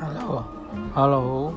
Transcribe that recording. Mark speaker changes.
Speaker 1: Halo. Halo.